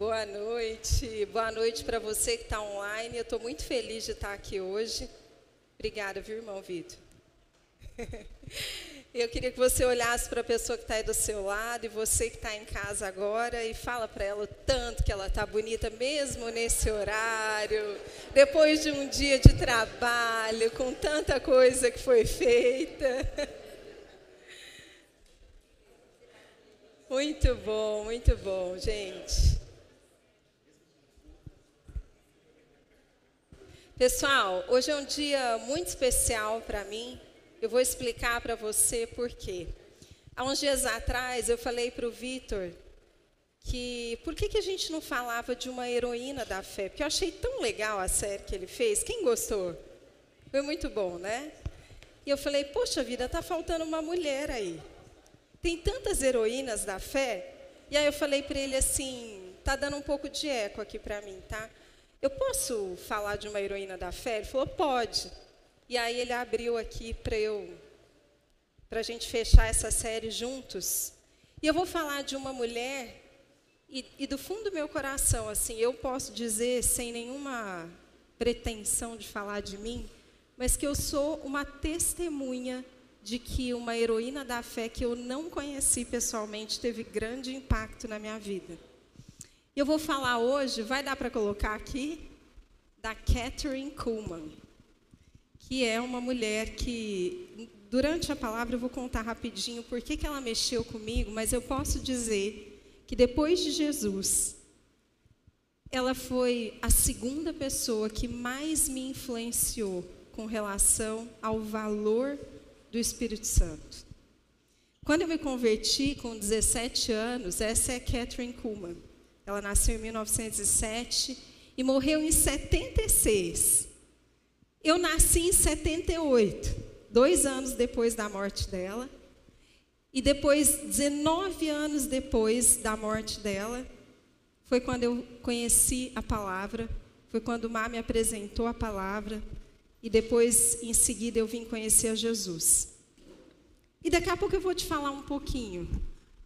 Boa noite, boa noite para você que está online. Eu estou muito feliz de estar aqui hoje. Obrigada, viu, irmão Vitor? Eu queria que você olhasse para a pessoa que está aí do seu lado e você que está em casa agora e fala para ela o tanto que ela está bonita, mesmo nesse horário, depois de um dia de trabalho, com tanta coisa que foi feita. Muito bom, muito bom, gente. Pessoal, hoje é um dia muito especial para mim. Eu vou explicar para você por quê. Há uns dias atrás eu falei para o Vitor que por que, que a gente não falava de uma heroína da fé? Porque eu achei tão legal a série que ele fez. Quem gostou? Foi muito bom, né? E eu falei, poxa vida, tá faltando uma mulher aí. Tem tantas heroínas da fé. E aí eu falei para ele assim, tá dando um pouco de eco aqui para mim, tá? Eu posso falar de uma heroína da fé? Ele falou, pode. E aí ele abriu aqui para eu, para a gente fechar essa série juntos. E eu vou falar de uma mulher e, e, do fundo do meu coração, assim, eu posso dizer sem nenhuma pretensão de falar de mim, mas que eu sou uma testemunha de que uma heroína da fé que eu não conheci pessoalmente teve grande impacto na minha vida. Eu vou falar hoje, vai dar para colocar aqui, da Catherine Kuhlman que é uma mulher que, durante a palavra, eu vou contar rapidinho por que, ela mexeu comigo, mas eu posso dizer que depois de Jesus, ela foi a segunda pessoa que mais me influenciou com relação ao valor do Espírito Santo. Quando eu me converti com 17 anos, essa é Catherine Kuhlman. Ela nasceu em 1907 e morreu em 76. Eu nasci em 78, dois anos depois da morte dela. E depois, 19 anos depois da morte dela, foi quando eu conheci a palavra, foi quando o Mar me apresentou a palavra, e depois, em seguida, eu vim conhecer a Jesus. E daqui a pouco eu vou te falar um pouquinho.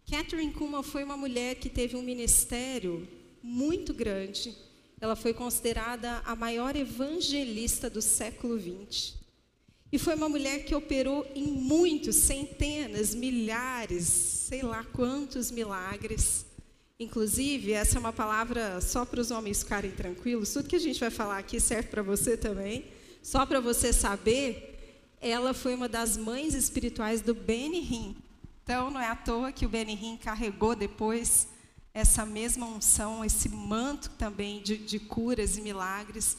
Catherine Kuhlman foi uma mulher que teve um ministério muito grande, ela foi considerada a maior evangelista do século XX. E foi uma mulher que operou em muitos, centenas, milhares, sei lá quantos milagres. Inclusive, essa é uma palavra só para os homens ficarem tranquilos. Tudo que a gente vai falar aqui serve para você também. Só para você saber, ela foi uma das mães espirituais do Benny Hinn. Então, não é à toa que o Benny Hinn carregou depois essa mesma unção, esse manto também de, de curas e milagres.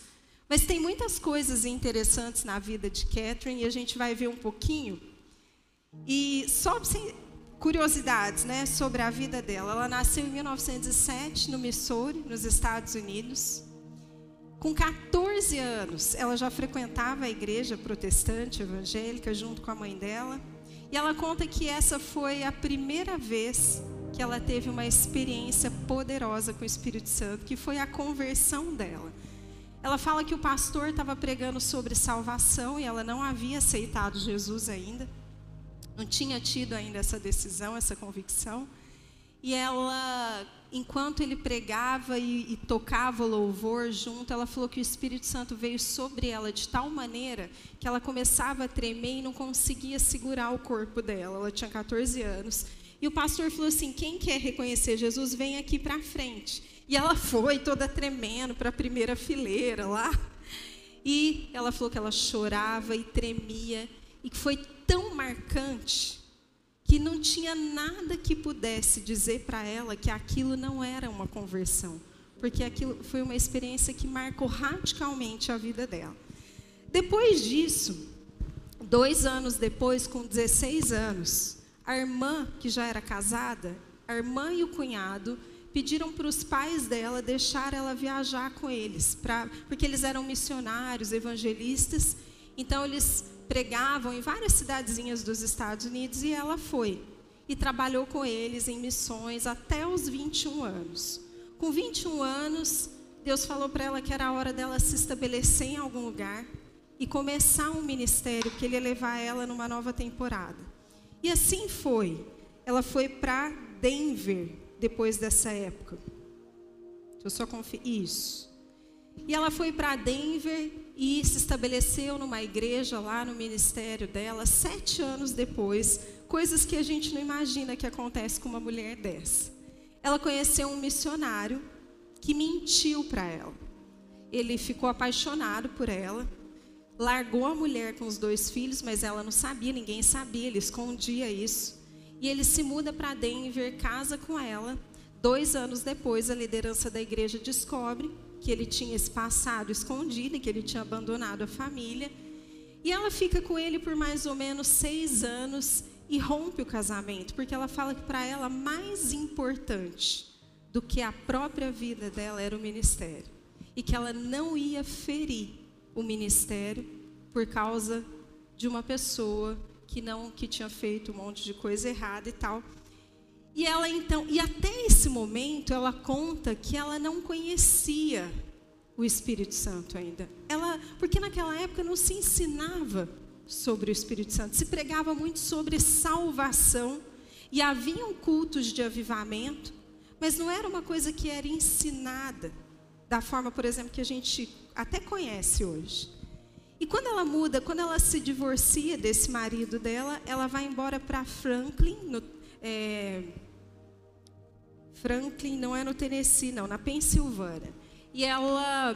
Mas tem muitas coisas interessantes na vida de Catherine e a gente vai ver um pouquinho. E só curiosidades né, sobre a vida dela. Ela nasceu em 1907 no Missouri, nos Estados Unidos. Com 14 anos, ela já frequentava a igreja protestante evangélica junto com a mãe dela. E ela conta que essa foi a primeira vez que ela teve uma experiência poderosa com o Espírito Santo, que foi a conversão dela. Ela fala que o pastor estava pregando sobre salvação e ela não havia aceitado Jesus ainda, não tinha tido ainda essa decisão, essa convicção. E ela, enquanto ele pregava e, e tocava o louvor junto, ela falou que o Espírito Santo veio sobre ela de tal maneira que ela começava a tremer e não conseguia segurar o corpo dela. Ela tinha 14 anos. E o pastor falou assim: quem quer reconhecer Jesus, vem aqui para frente. E ela foi toda tremendo para a primeira fileira lá. E ela falou que ela chorava e tremia e que foi tão marcante que não tinha nada que pudesse dizer para ela que aquilo não era uma conversão, porque aquilo foi uma experiência que marcou radicalmente a vida dela. Depois disso, dois anos depois, com 16 anos, a irmã, que já era casada, a irmã e o cunhado pediram para os pais dela deixar ela viajar com eles, pra, porque eles eram missionários, evangelistas, então eles pregavam em várias cidadezinhas dos Estados Unidos e ela foi e trabalhou com eles em missões até os 21 anos. Com 21 anos, Deus falou para ela que era a hora dela se estabelecer em algum lugar e começar um ministério que ele ia levar ela numa nova temporada. E assim foi. Ela foi para Denver depois dessa época. Eu só confio. Isso. E ela foi para Denver e se estabeleceu numa igreja lá no ministério dela, sete anos depois, coisas que a gente não imagina que acontece com uma mulher dessa. Ela conheceu um missionário que mentiu para ela. Ele ficou apaixonado por ela, largou a mulher com os dois filhos, mas ela não sabia, ninguém sabia, ele escondia isso. E ele se muda para Denver, casa com ela. Dois anos depois, a liderança da igreja descobre que ele tinha esse passado escondido, que ele tinha abandonado a família. E ela fica com ele por mais ou menos seis anos e rompe o casamento, porque ela fala que para ela mais importante do que a própria vida dela era o ministério. E que ela não ia ferir o ministério por causa de uma pessoa que não que tinha feito um monte de coisa errada e tal. E ela então, e até esse momento ela conta que ela não conhecia o Espírito Santo ainda. Ela, porque naquela época não se ensinava sobre o Espírito Santo, se pregava muito sobre salvação e haviam cultos de avivamento, mas não era uma coisa que era ensinada da forma, por exemplo, que a gente até conhece hoje. E quando ela muda, quando ela se divorcia desse marido dela, ela vai embora para Franklin, no, é, Franklin não é no Tennessee, não, na Pensilvânia. E ela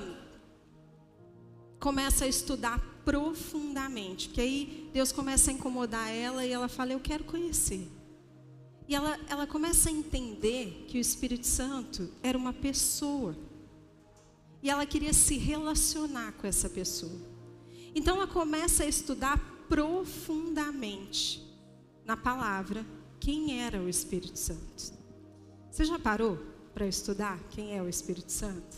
começa a estudar profundamente, porque aí Deus começa a incomodar ela e ela fala: Eu quero conhecer. E ela, ela começa a entender que o Espírito Santo era uma pessoa. E ela queria se relacionar com essa pessoa. Então ela começa a estudar profundamente na palavra quem era o Espírito Santo. Você já parou para estudar quem é o Espírito Santo?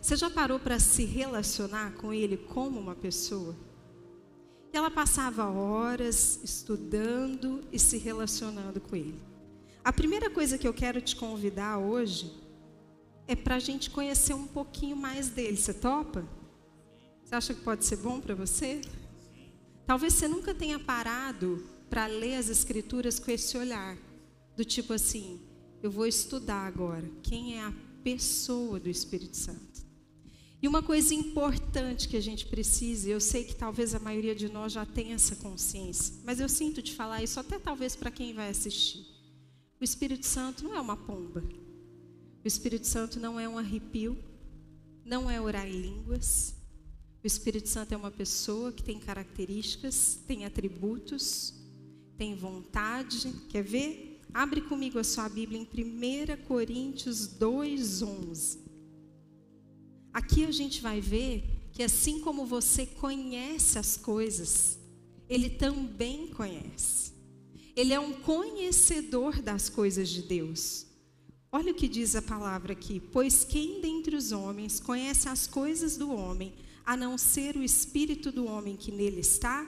Você já parou para se relacionar com ele como uma pessoa? E ela passava horas estudando e se relacionando com ele. A primeira coisa que eu quero te convidar hoje é para a gente conhecer um pouquinho mais dele. Você topa? Você acha que pode ser bom para você? Talvez você nunca tenha parado para ler as Escrituras com esse olhar, do tipo assim: eu vou estudar agora quem é a pessoa do Espírito Santo. E uma coisa importante que a gente precisa, eu sei que talvez a maioria de nós já tenha essa consciência, mas eu sinto de falar isso até talvez para quem vai assistir. O Espírito Santo não é uma pomba. O Espírito Santo não é um arrepio, não é orar em línguas. O Espírito Santo é uma pessoa que tem características, tem atributos, tem vontade. Quer ver? Abre comigo a sua Bíblia em 1 Coríntios 2:11. Aqui a gente vai ver que assim como você conhece as coisas, ele também conhece. Ele é um conhecedor das coisas de Deus. Olha o que diz a palavra aqui: Pois quem dentre os homens conhece as coisas do homem, a não ser o espírito do homem que nele está?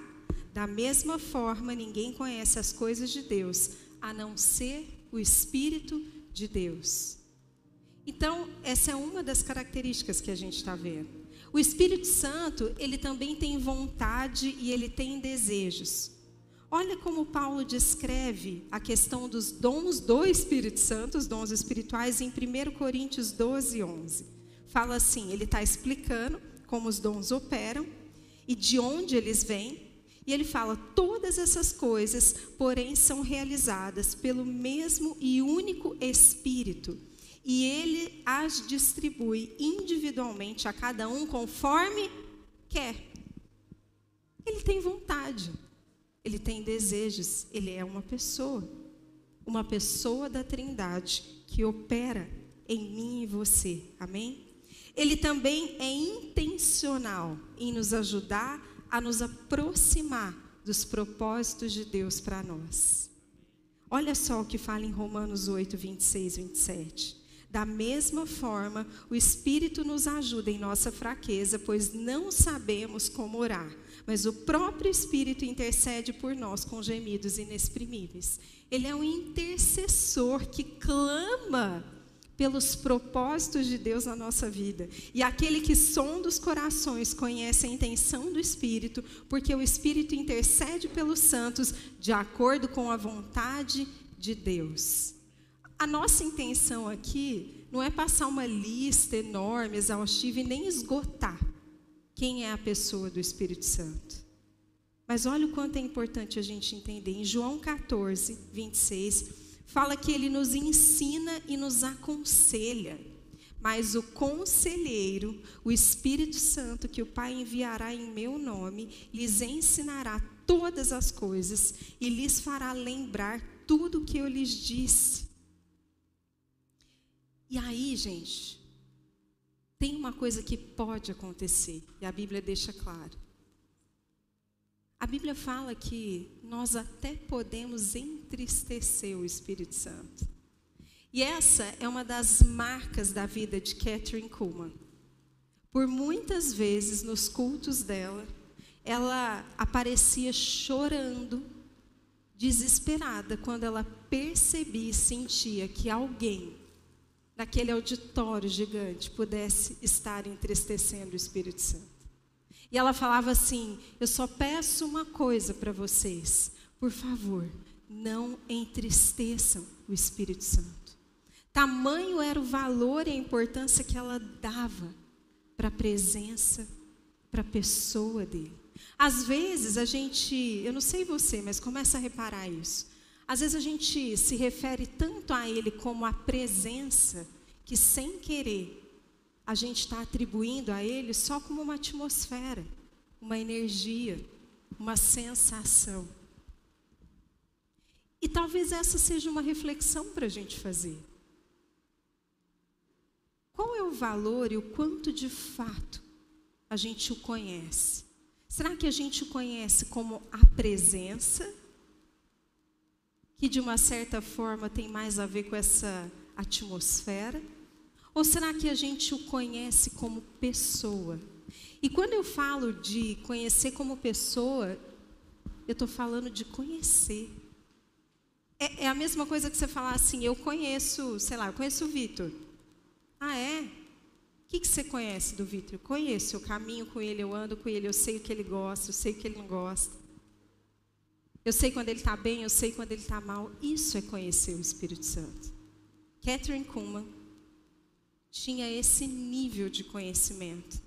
Da mesma forma, ninguém conhece as coisas de Deus, a não ser o Espírito de Deus. Então, essa é uma das características que a gente está vendo. O Espírito Santo, ele também tem vontade e ele tem desejos. Olha como Paulo descreve a questão dos dons do Espírito Santo, os dons espirituais, em 1 Coríntios 12, 11. Fala assim: ele está explicando como os dons operam e de onde eles vêm, e ele fala: todas essas coisas, porém, são realizadas pelo mesmo e único Espírito, e ele as distribui individualmente a cada um conforme quer. Ele tem vontade, ele tem desejos, ele é uma pessoa, uma pessoa da Trindade que opera em mim e você. Amém? Ele também é intencional em nos ajudar a nos aproximar dos propósitos de Deus para nós. Olha só o que fala em Romanos 8, 26 e 27. Da mesma forma, o Espírito nos ajuda em nossa fraqueza, pois não sabemos como orar, mas o próprio Espírito intercede por nós com gemidos inexprimíveis. Ele é um intercessor que clama pelos propósitos de Deus na nossa vida. E aquele que sonda os corações conhece a intenção do Espírito, porque o Espírito intercede pelos santos de acordo com a vontade de Deus. A nossa intenção aqui não é passar uma lista enorme, exaustiva e nem esgotar quem é a pessoa do Espírito Santo. Mas olha o quanto é importante a gente entender. Em João 14, 26, fala que ele nos ensina e nos aconselha. Mas o conselheiro, o Espírito Santo, que o Pai enviará em meu nome, lhes ensinará todas as coisas e lhes fará lembrar tudo o que eu lhes disse. E aí, gente, tem uma coisa que pode acontecer, e a Bíblia deixa claro. A Bíblia fala que nós até podemos entristecer o Espírito Santo. E essa é uma das marcas da vida de Catherine Kuhlman. Por muitas vezes nos cultos dela, ela aparecia chorando, desesperada, quando ela percebia e sentia que alguém naquele auditório gigante pudesse estar entristecendo o Espírito Santo. E ela falava assim: Eu só peço uma coisa para vocês, por favor, não entristeçam o Espírito Santo. Tamanho era o valor e a importância que ela dava para a presença, para a pessoa dele. Às vezes a gente, eu não sei você, mas começa a reparar isso. Às vezes a gente se refere tanto a ele como a presença, que sem querer a gente está atribuindo a ele só como uma atmosfera, uma energia, uma sensação. E talvez essa seja uma reflexão para a gente fazer. Qual é o valor e o quanto de fato a gente o conhece? Será que a gente o conhece como a presença? Que de uma certa forma tem mais a ver com essa atmosfera? Ou será que a gente o conhece como pessoa? E quando eu falo de conhecer como pessoa, eu estou falando de conhecer. É, é, a mesma coisa que você falar assim, eu conheço, sei lá, eu conheço o Vitor. Ah, é? O que, que você conhece do Vitor? Conheço, eu caminho com ele, eu ando com ele, eu sei o que ele gosta, eu sei o que ele não gosta. Eu sei quando ele está bem, eu sei quando ele está mal. Isso é conhecer o Espírito Santo. Catherine Kuhlman tinha esse nível de conhecimento.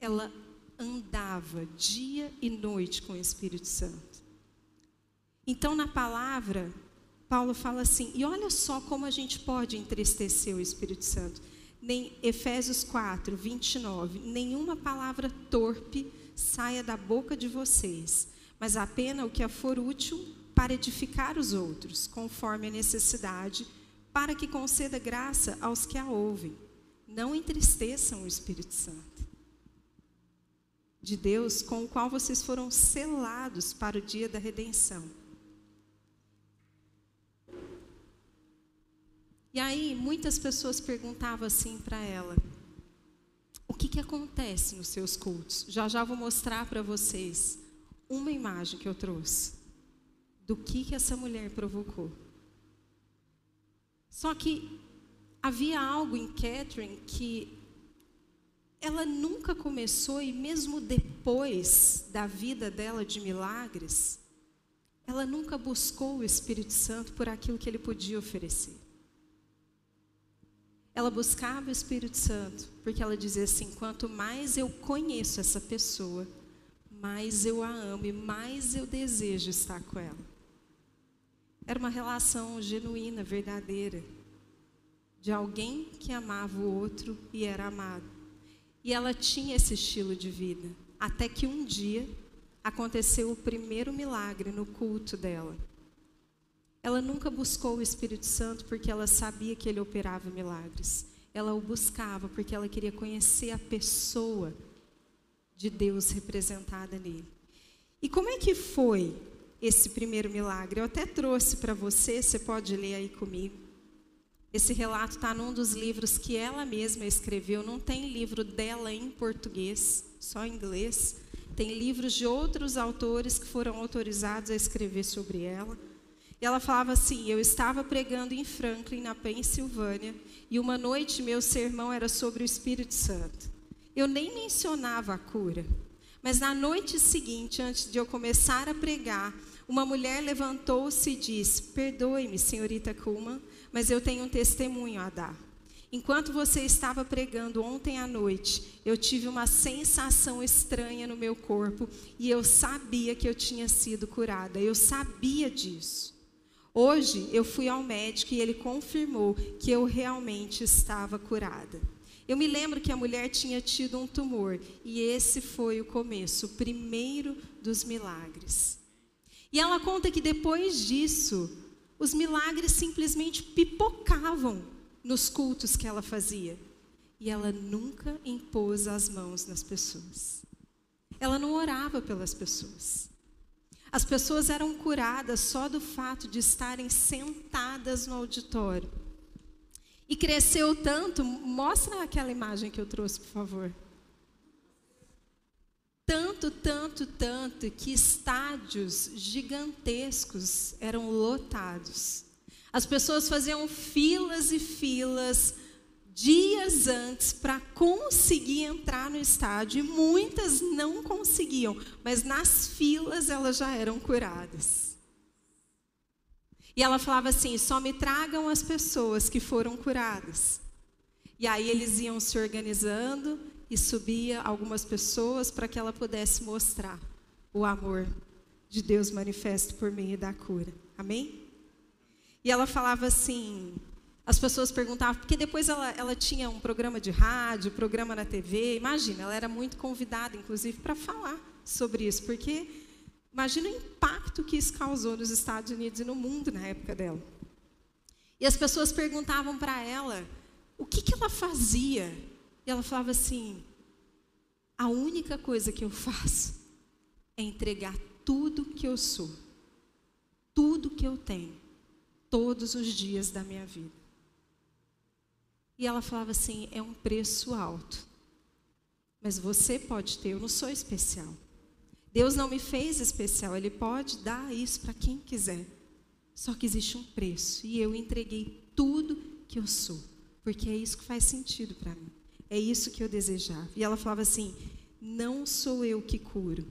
Ela andava dia e noite com o Espírito Santo. Então, na palavra, Paulo fala assim: e olha só como a gente pode entristecer o Espírito Santo. Nem, Efésios 4, 29. Nenhuma palavra torpe saia da boca de vocês, mas apenas o que for útil para edificar os outros, conforme a necessidade para que conceda graça aos que a ouvem. Não entristeçam o Espírito Santo de Deus, com o qual vocês foram selados para o dia da redenção. E aí, muitas pessoas perguntavam assim para ela: o que, que acontece nos seus cultos? Já já vou mostrar para vocês uma imagem que eu trouxe do que, que essa mulher provocou. Só que havia algo em Catherine que ela nunca começou, e mesmo depois da vida dela de milagres, ela nunca buscou o Espírito Santo por aquilo que ele podia oferecer. Ela buscava o Espírito Santo porque ela dizia assim: quanto mais eu conheço essa pessoa, mais eu a amo e mais eu desejo estar com ela. Era uma relação genuína, verdadeira, de alguém que amava o outro e era amado. E ela tinha esse estilo de vida, até que um dia aconteceu o primeiro milagre no culto dela. Ela nunca buscou o Espírito Santo porque ela sabia que ele operava milagres. Ela o buscava porque ela queria conhecer a pessoa de Deus representada nele. E como é que foi esse primeiro milagre. Eu até trouxe para você, você pode ler aí comigo. Esse relato está num dos livros que ela mesma escreveu. Não tem livro dela em português, só em inglês. Tem livros de outros autores que foram autorizados a escrever sobre ela. E ela falava assim: Eu estava pregando em Franklin, na Pensilvânia, e uma noite meu sermão era sobre o Espírito Santo. Eu nem mencionava a cura, mas na noite seguinte, antes de eu começar a pregar, uma mulher levantou-se e disse: Perdoe-me, senhorita Kuhlman, mas eu tenho um testemunho a dar. Enquanto você estava pregando ontem à noite, eu tive uma sensação estranha no meu corpo e eu sabia que eu tinha sido curada. Eu sabia disso. Hoje eu fui ao médico e ele confirmou que eu realmente estava curada. Eu me lembro que a mulher tinha tido um tumor e esse foi o começo, o primeiro dos milagres. E ela conta que depois disso, os milagres simplesmente pipocavam nos cultos que ela fazia. E ela nunca impôs as mãos nas pessoas. Ela não orava pelas pessoas. As pessoas eram curadas só do fato de estarem sentadas no auditório. E cresceu tanto, mostra aquela imagem que eu trouxe, por favor. Tanto, tanto, tanto que estádios gigantescos eram lotados. As pessoas faziam filas e filas dias antes para conseguir entrar no estádio e muitas não conseguiam, mas nas filas elas já eram curadas. E ela falava assim: só me tragam as pessoas que foram curadas. E aí eles iam se organizando e subia algumas pessoas para que ela pudesse mostrar o amor de Deus manifesto por meio da cura. Amém? E ela falava assim, as pessoas perguntavam, porque depois ela, ela tinha um programa de rádio, programa na TV, imagina, ela era muito convidada, inclusive, para falar sobre isso, porque imagina o impacto que isso causou nos Estados Unidos e no mundo na época dela. E as pessoas perguntavam para ela o que, que ela fazia. E ela falava assim: a única coisa que eu faço é entregar tudo que eu sou, tudo que eu tenho, todos os dias da minha vida. E ela falava assim: é um preço alto. Mas você pode ter, eu não sou especial. Deus não me fez especial, Ele pode dar isso para quem quiser. Só que existe um preço. E eu entreguei tudo que eu sou. Porque é isso que faz sentido para mim. É isso que eu desejava. E ela falava assim: não sou eu que curo,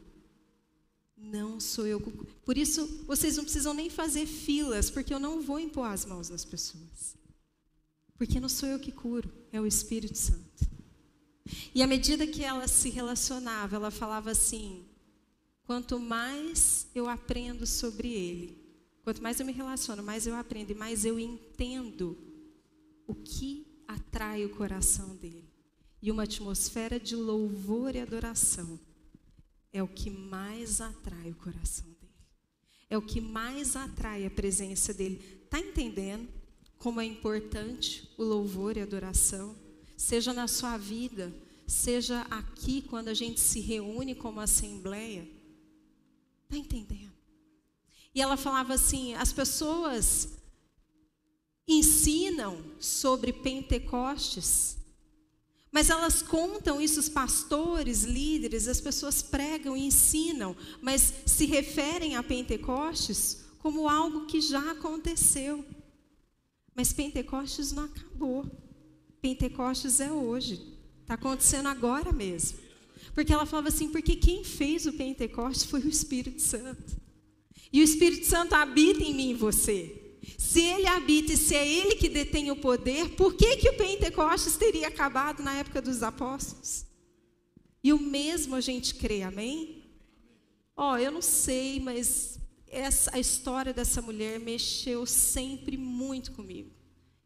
não sou eu. Por isso, vocês não precisam nem fazer filas, porque eu não vou impor as mãos nas pessoas. Porque não sou eu que curo, é o Espírito Santo. E à medida que ela se relacionava, ela falava assim: quanto mais eu aprendo sobre Ele, quanto mais eu me relaciono, mais eu aprendo e mais eu entendo o que atrai o coração dele. E uma atmosfera de louvor e adoração é o que mais atrai o coração dele. É o que mais atrai a presença dele. Está entendendo como é importante o louvor e adoração? Seja na sua vida, seja aqui quando a gente se reúne como assembleia. Está entendendo? E ela falava assim: as pessoas ensinam sobre Pentecostes mas elas contam isso, os pastores, líderes, as pessoas pregam e ensinam, mas se referem a Pentecostes como algo que já aconteceu. Mas Pentecostes não acabou. Pentecostes é hoje. Está acontecendo agora mesmo. Porque ela falava assim, porque quem fez o Pentecostes foi o Espírito Santo. E o Espírito Santo habita em mim e você. Se ele habita e se é ele que detém o poder, por que, que o Pentecostes teria acabado na época dos apóstolos? E o mesmo a gente crê, amém? Ó, oh, eu não sei, mas essa, a história dessa mulher mexeu sempre muito comigo.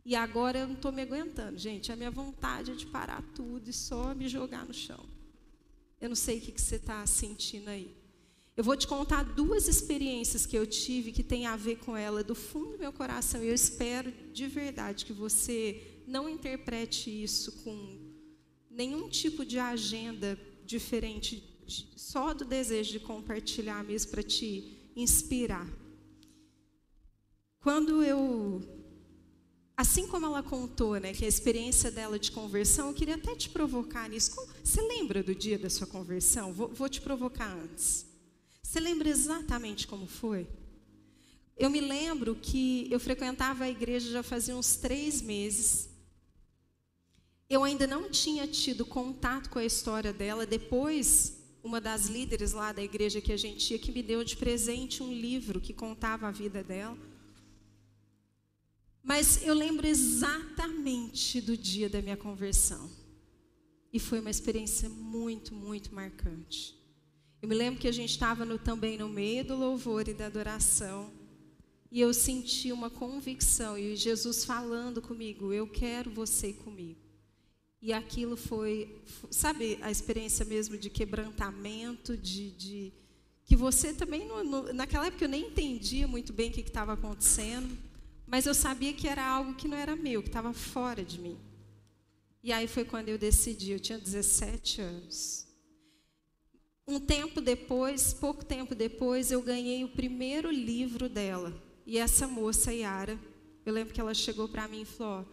E agora eu não estou me aguentando, gente. A minha vontade é de parar tudo e só me jogar no chão. Eu não sei o que, que você está sentindo aí. Eu vou te contar duas experiências que eu tive que tem a ver com ela do fundo do meu coração. E eu espero de verdade que você não interprete isso com nenhum tipo de agenda diferente, só do desejo de compartilhar mesmo para te inspirar. Quando eu assim como ela contou, né, que a experiência dela de conversão, eu queria até te provocar nisso. Você lembra do dia da sua conversão? Vou, vou te provocar antes. Você lembra exatamente como foi? Eu me lembro que eu frequentava a igreja já fazia uns três meses. Eu ainda não tinha tido contato com a história dela. Depois, uma das líderes lá da igreja que a gente ia, que me deu de presente um livro que contava a vida dela. Mas eu lembro exatamente do dia da minha conversão. E foi uma experiência muito, muito marcante. Eu me lembro que a gente estava também no meio do louvor e da adoração. E eu senti uma convicção, e Jesus falando comigo: Eu quero você comigo. E aquilo foi, sabe, a experiência mesmo de quebrantamento, de, de que você também, no, no, naquela época eu nem entendia muito bem o que estava acontecendo, mas eu sabia que era algo que não era meu, que estava fora de mim. E aí foi quando eu decidi, eu tinha 17 anos. Um tempo depois, pouco tempo depois, eu ganhei o primeiro livro dela. E essa moça, Yara, eu lembro que ela chegou para mim e falou: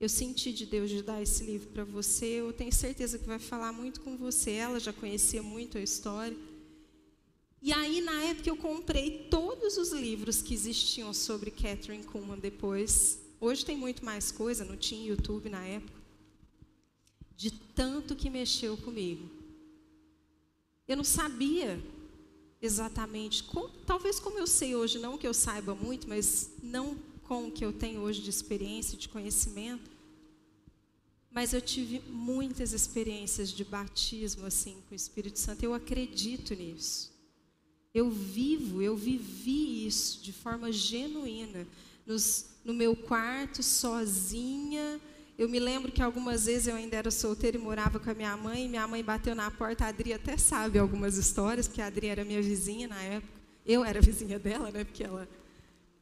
Eu senti de Deus de dar esse livro para você, eu tenho certeza que vai falar muito com você. Ela já conhecia muito a história. E aí, na época, eu comprei todos os livros que existiam sobre Catherine Kuhlman depois. Hoje tem muito mais coisa, não tinha YouTube na época. De tanto que mexeu comigo. Eu não sabia exatamente, talvez como eu sei hoje, não que eu saiba muito, mas não com o que eu tenho hoje de experiência, de conhecimento. Mas eu tive muitas experiências de batismo assim com o Espírito Santo. Eu acredito nisso. Eu vivo, eu vivi isso de forma genuína. Nos, no meu quarto, sozinha. Eu me lembro que algumas vezes eu ainda era solteira e morava com a minha mãe. Minha mãe bateu na porta. A Adri até sabe algumas histórias, porque a Adri era minha vizinha na época. Eu era vizinha dela, né? Porque ela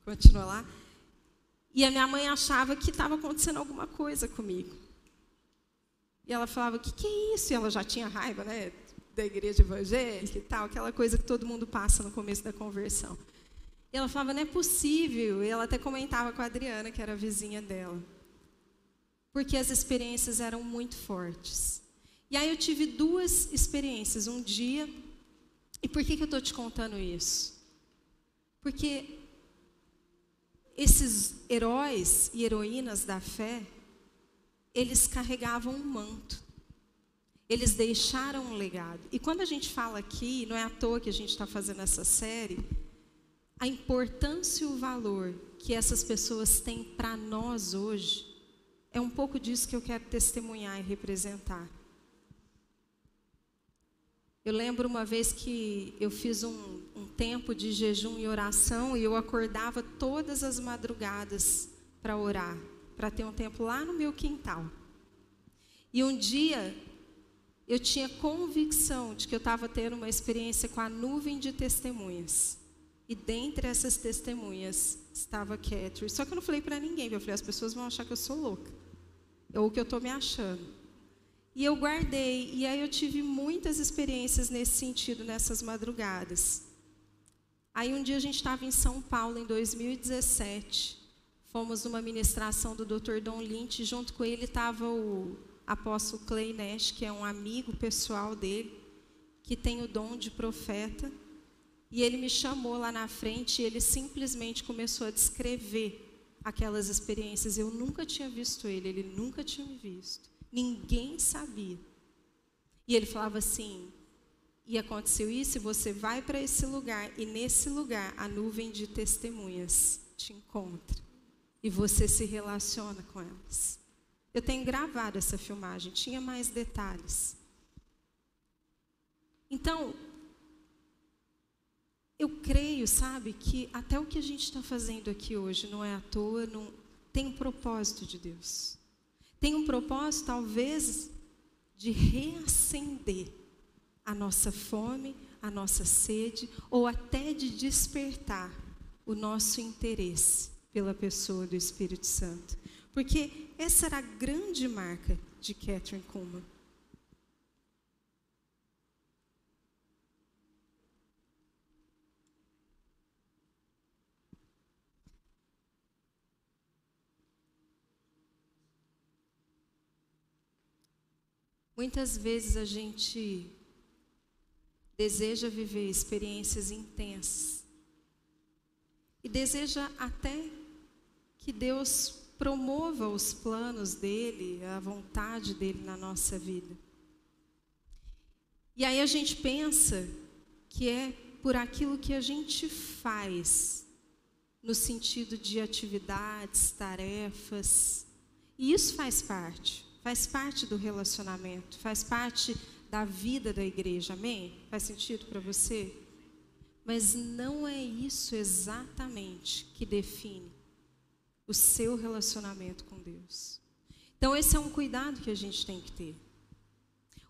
continua lá. E a minha mãe achava que estava acontecendo alguma coisa comigo. E ela falava: O que, que é isso? E ela já tinha raiva, né? da igreja evangélica e tal, aquela coisa que todo mundo passa no começo da conversão. E ela falava, não é possível. E ela até comentava com a Adriana, que era a vizinha dela. Porque as experiências eram muito fortes. E aí eu tive duas experiências. Um dia. E por que, que eu estou te contando isso? Porque esses heróis e heroínas da fé, eles carregavam um manto. Eles deixaram um legado. E quando a gente fala aqui, não é à toa que a gente está fazendo essa série, a importância e o valor que essas pessoas têm para nós hoje, é um pouco disso que eu quero testemunhar e representar. Eu lembro uma vez que eu fiz um, um tempo de jejum e oração e eu acordava todas as madrugadas para orar, para ter um tempo lá no meu quintal. E um dia eu tinha convicção de que eu estava tendo uma experiência com a nuvem de testemunhas. E dentre essas testemunhas estava Catherine. Só que eu não falei para ninguém, eu falei, as pessoas vão achar que eu sou louca. Ou que eu estou me achando. E eu guardei, e aí eu tive muitas experiências nesse sentido, nessas madrugadas. Aí um dia a gente estava em São Paulo, em 2017. Fomos numa ministração do Dr. Don Lynch, junto com ele estava o apóstolo Clay Nash, que é um amigo pessoal dele, que tem o dom de profeta. E ele me chamou lá na frente e ele simplesmente começou a descrever aquelas experiências. Eu nunca tinha visto ele, ele nunca tinha me visto. Ninguém sabia. E ele falava assim: e aconteceu isso, você vai para esse lugar, e nesse lugar a nuvem de testemunhas te encontra. E você se relaciona com elas. Eu tenho gravado essa filmagem, tinha mais detalhes. Então, eu creio, sabe, que até o que a gente está fazendo aqui hoje não é à toa, não, tem um propósito de Deus. Tem um propósito, talvez, de reacender a nossa fome, a nossa sede, ou até de despertar o nosso interesse pela pessoa do Espírito Santo. Porque essa era a grande marca de Catherine Kuhlman. Muitas vezes a gente deseja viver experiências intensas e deseja até que Deus promova os planos dele, a vontade dele na nossa vida. E aí a gente pensa que é por aquilo que a gente faz no sentido de atividades, tarefas. E isso faz parte, faz parte do relacionamento, faz parte da vida da igreja, amém? Faz sentido para você? Mas não é isso exatamente que define o seu relacionamento com Deus. Então, esse é um cuidado que a gente tem que ter.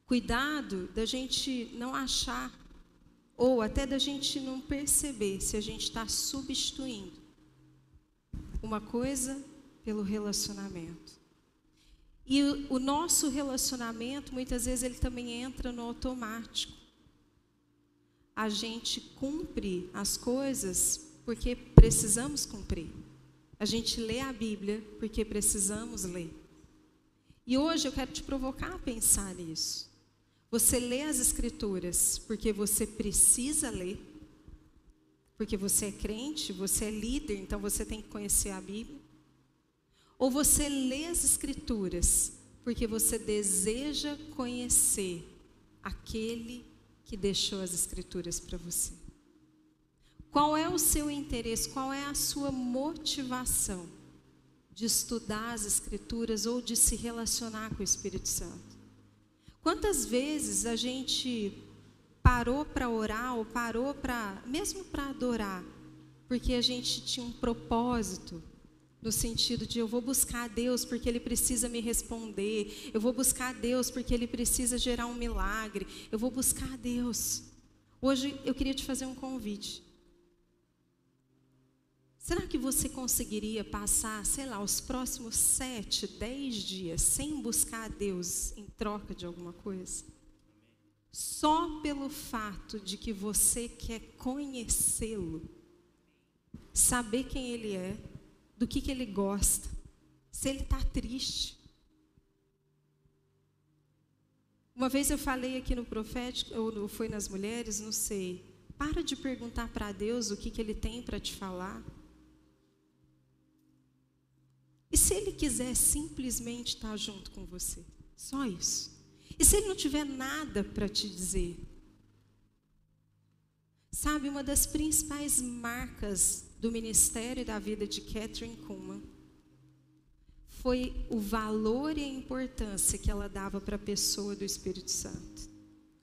Cuidado da gente não achar, ou até da gente não perceber se a gente está substituindo uma coisa pelo relacionamento. E o, nosso relacionamento, muitas vezes, ele também entra no automático. A gente cumpre as coisas porque precisamos cumprir. A gente lê a Bíblia porque precisamos ler. E hoje eu quero te provocar a pensar nisso. Você lê as Escrituras porque você precisa ler, porque você é crente, você é líder, então você tem que conhecer a Bíblia. Ou você lê as Escrituras porque você deseja conhecer aquele que deixou as Escrituras para você. Qual é o seu interesse? Qual é a sua motivação? de estudar as Escrituras ou de se relacionar com o Espírito Santo. Quantas vezes a gente parou para orar ou parou para, mesmo para adorar, porque a gente tinha um propósito, no sentido de eu vou buscar a Deus porque Ele precisa me responder, eu vou buscar a Deus porque Ele precisa gerar um milagre, eu vou buscar a Deus. Hoje eu queria te fazer um convite. Será que você conseguiria passar, sei lá, os próximos sete, dez dias sem buscar a Deus em troca de alguma coisa? Só pelo fato de que você quer conhecê-lo, saber quem ele é, do que, que ele gosta, se ele está triste. Uma vez eu falei aqui no profético, ou foi nas mulheres, não sei. Para de perguntar para Deus o que, que ele tem para te falar. E se ele quiser simplesmente estar junto com você? Só isso. E se ele não tiver nada para te dizer? Sabe, uma das principais marcas do ministério e da vida de Catherine Kuhlman foi o valor e a importância que ela dava para a pessoa do Espírito Santo.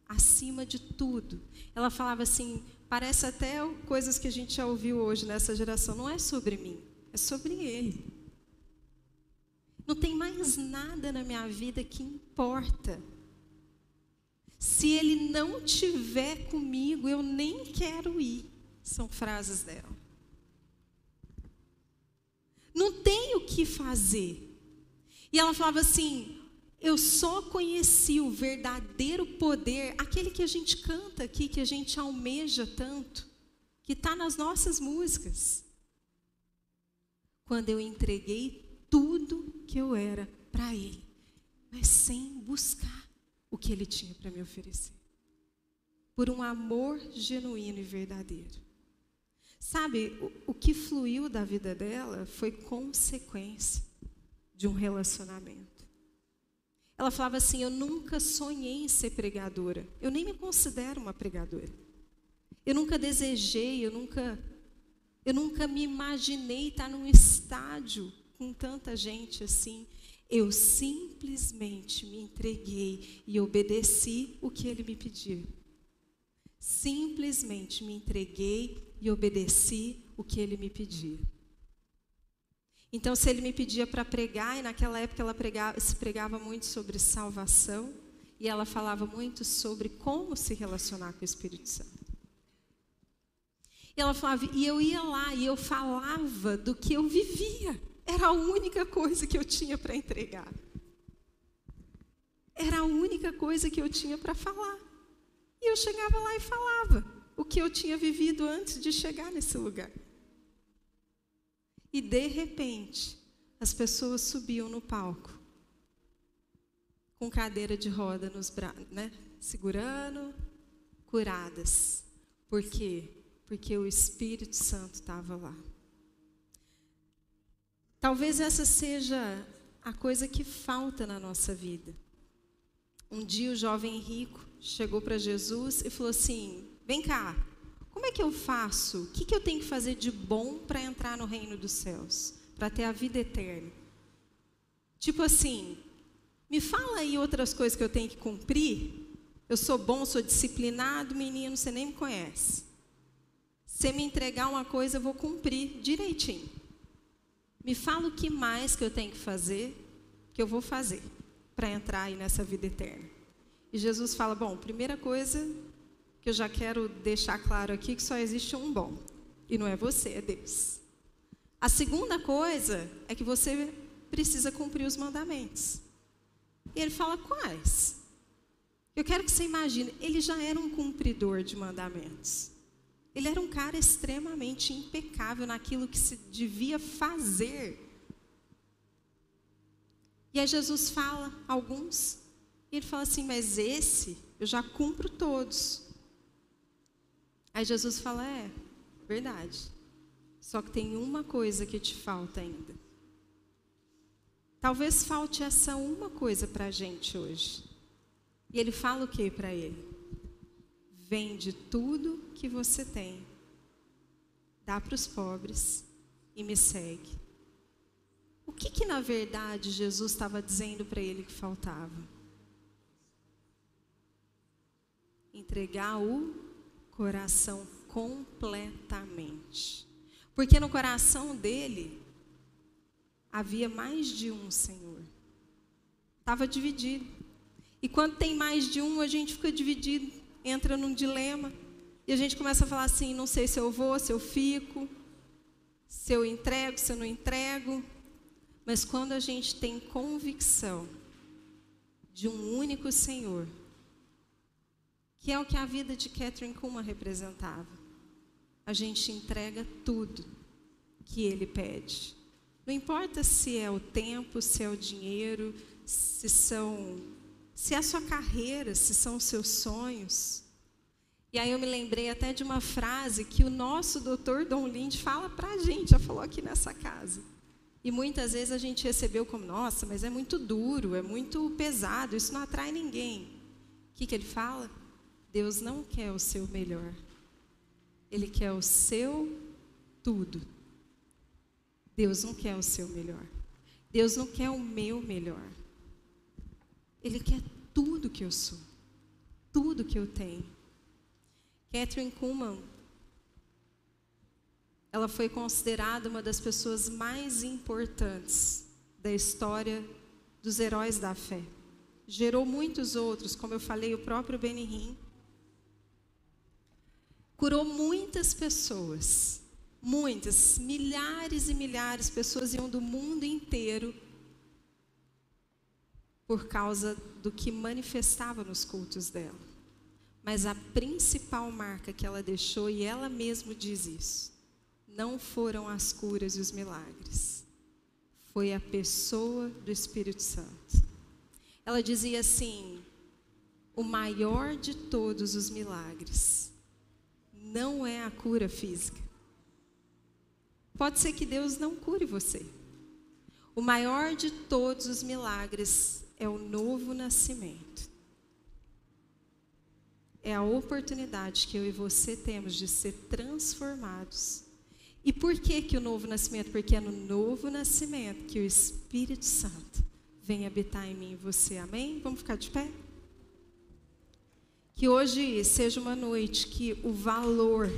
Acima de tudo. Ela falava assim, parece até coisas que a gente já ouviu hoje nessa geração, não é sobre mim, é sobre ele. Não tem mais nada na minha vida que importa. Se ele não tiver comigo, eu nem quero ir. São frases dela. Não tem o que fazer. E ela falava assim: eu só conheci o verdadeiro poder, aquele que a gente canta aqui, que a gente almeja tanto, que está nas nossas músicas. Quando eu entreguei tudo que eu era para Ele, mas sem buscar o que Ele tinha para me oferecer. Por um amor genuíno e verdadeiro. Sabe, o, o que fluiu da vida dela foi consequência de um relacionamento. Ela falava assim: Eu nunca sonhei em ser pregadora. Eu nem me considero uma pregadora. Eu nunca desejei, eu nunca, eu nunca me imaginei estar num estádio com tanta gente assim. Eu simplesmente me entreguei e obedeci o que ele me pediu. Simplesmente me entreguei e obedeci o que ele me pediu. Então, se ele me pedia para pregar, e naquela época ela pregava, se pregava muito sobre salvação, e ela falava muito sobre como se relacionar com o Espírito Santo. E ela falava, e eu ia lá e eu falava do que eu vivia. Era a única coisa que eu tinha para entregar. Era a única coisa que eu tinha para falar. E eu chegava lá e falava o que eu tinha vivido antes de chegar nesse lugar. E de repente, as pessoas subiam no palco com cadeira de roda nos braços, né? Segurando, curadas. Por quê? Porque o Espírito Santo estava lá. Talvez essa seja a coisa que falta na nossa vida. Um dia o jovem rico chegou para Jesus e falou assim: Vem cá, Como é que eu faço? O que, que eu tenho que fazer de bom para entrar no reino dos céus? Para ter a vida eterna? Tipo assim, me fala aí outras coisas que eu tenho que cumprir. Eu sou bom, sou disciplinado, menino, você nem me conhece. Se me entregar uma coisa, eu vou cumprir direitinho. Me fala o que mais que eu tenho que fazer, que eu vou fazer para entrar aí nessa vida eterna. E Jesus fala: Bom, primeira coisa que eu já quero deixar claro aqui que só existe um bom, e não é você, é Deus. A segunda coisa é que você precisa cumprir os mandamentos. E ele fala quais? Eu quero que você imagine, ele já era um cumpridor de mandamentos. Ele era um cara extremamente impecável naquilo que se devia fazer. E aí Jesus fala alguns, e ele fala assim: Mas esse eu já cumpro todos. Aí Jesus fala: É, verdade. Só que tem uma coisa que te falta ainda. Talvez falte essa uma coisa para a gente hoje. E ele fala o que para ele? Vende tudo que você tem, dá para os pobres e me segue. O que, que na verdade Jesus estava dizendo para ele que faltava? Entregar o coração completamente. Porque no coração dele havia mais de um Senhor. Estava dividido. E quando tem mais de um, a gente fica dividido, entra num dilema. E a gente começa a falar assim: não sei se eu vou, se eu fico, se eu entrego, se eu não entrego. Mas quando a gente tem convicção de um único Senhor, que é o que a vida de Catherine Kuma representava, a gente entrega tudo que ele pede. Não importa se é o tempo, se é o dinheiro, se são se é a sua carreira, se são os seus sonhos. E aí eu me lembrei até de uma frase que o nosso doutor Dom Lind fala para a gente, já falou aqui nessa casa. E muitas vezes a gente recebeu como, nossa, mas é muito duro, é muito pesado, isso não atrai ninguém. O que, que ele fala? Deus não quer o seu melhor. Ele quer o seu tudo. Deus não quer o seu melhor. Deus não quer o meu melhor. Ele quer tudo que eu sou, tudo que eu tenho. Catherine Kuhlman, ela foi considerada uma das pessoas mais importantes da história dos heróis da fé. Gerou muitos outros, como eu falei, o próprio Benihim. Curou muitas pessoas muitas, milhares e milhares de pessoas iam do mundo inteiro por causa do que manifestava nos cultos dela. Mas a principal marca que ela deixou, e ela mesma diz isso, não foram as curas e os milagres, foi a pessoa do Espírito Santo. Ela dizia assim: o maior de todos os milagres não é a cura física, Pode ser que Deus não cure você. O maior de todos os milagres é o novo nascimento. É a oportunidade que eu e você temos de ser transformados. E por que que o novo nascimento? Porque é no novo nascimento que o Espírito Santo vem habitar em mim e você. Amém? Vamos ficar de pé? Que hoje seja uma noite que o valor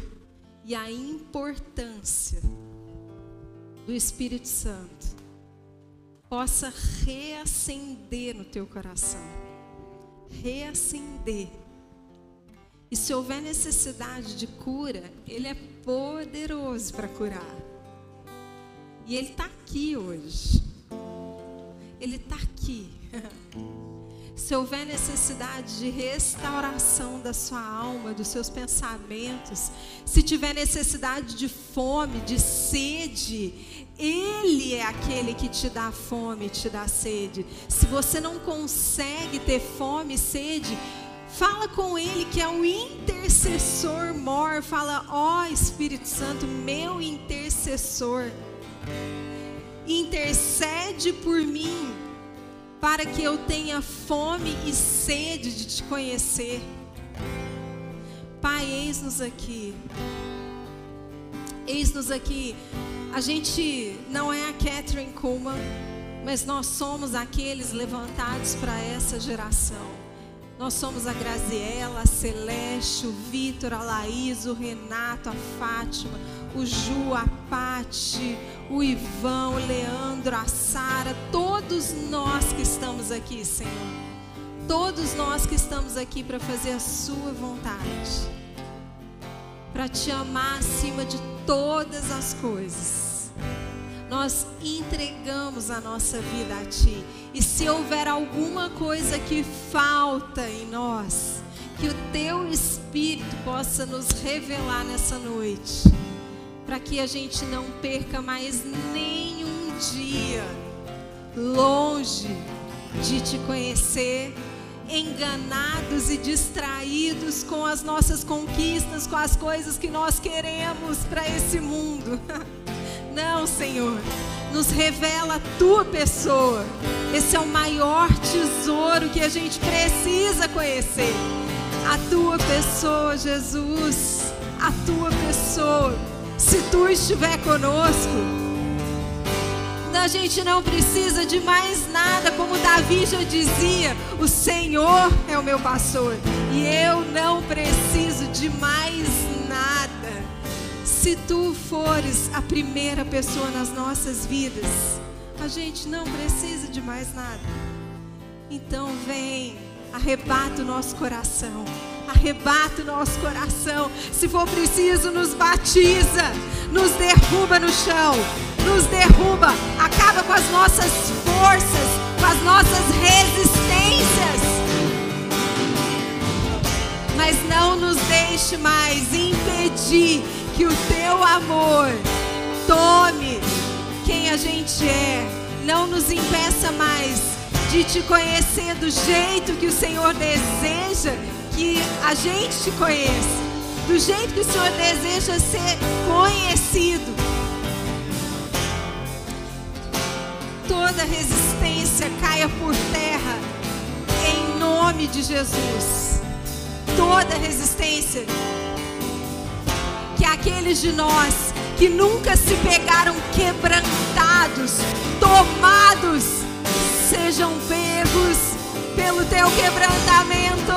e a importância do Espírito Santo possa reacender no teu coração. Reacender. E se houver necessidade de cura, Ele é poderoso para curar. E Ele está aqui hoje. Ele está aqui. Se houver necessidade de restauração da sua alma, dos seus pensamentos, se tiver necessidade de fome, de sede, Ele é aquele que te dá fome, te dá sede. Se você não consegue ter fome e sede, Fala com Ele que é o intercessor mor. Fala, ó oh, Espírito Santo, meu intercessor, intercede por mim para que eu tenha fome e sede de te conhecer. Pai, eis-nos aqui. Eis-nos aqui. A gente não é a Catherine Kuhlman, mas nós somos aqueles levantados para essa geração. Nós somos a Graziela, a Celeste, o Vitor, a Laís, o Renato, a Fátima, o Ju, a Pati, o Ivan, o Leandro, a Sara, todos nós que estamos aqui, Senhor. Todos nós que estamos aqui para fazer a Sua vontade, para te amar acima de todas as coisas. Nós entregamos a nossa vida a Ti. E se houver alguma coisa que falta em nós, que o Teu Espírito possa nos revelar nessa noite para que a gente não perca mais nenhum dia longe de te conhecer, enganados e distraídos com as nossas conquistas, com as coisas que nós queremos para esse mundo. Não, Senhor, nos revela a tua pessoa. Esse é o maior tesouro que a gente precisa conhecer. A tua pessoa, Jesus, a tua pessoa se tu estiver conosco. A gente não precisa de mais nada, como Davi já dizia: o Senhor é o meu pastor e eu não preciso de mais nada. Se tu fores a primeira pessoa nas nossas vidas, a gente não precisa de mais nada. Então vem, arrebata o nosso coração arrebata o nosso coração. Se for preciso, nos batiza, nos derruba no chão, nos derruba, acaba com as nossas forças, com as nossas resistências. Mas não nos deixe mais impedir que o teu amor tome quem a gente é. Não nos impeça mais de te conhecer do jeito que o Senhor deseja que a gente te conheça, do jeito que o Senhor deseja ser conhecido. Toda resistência caia por terra, em nome de Jesus. Toda resistência. Que aqueles de nós que nunca se pegaram quebrantados, tomados, sejam pegos pelo teu quebrantamento.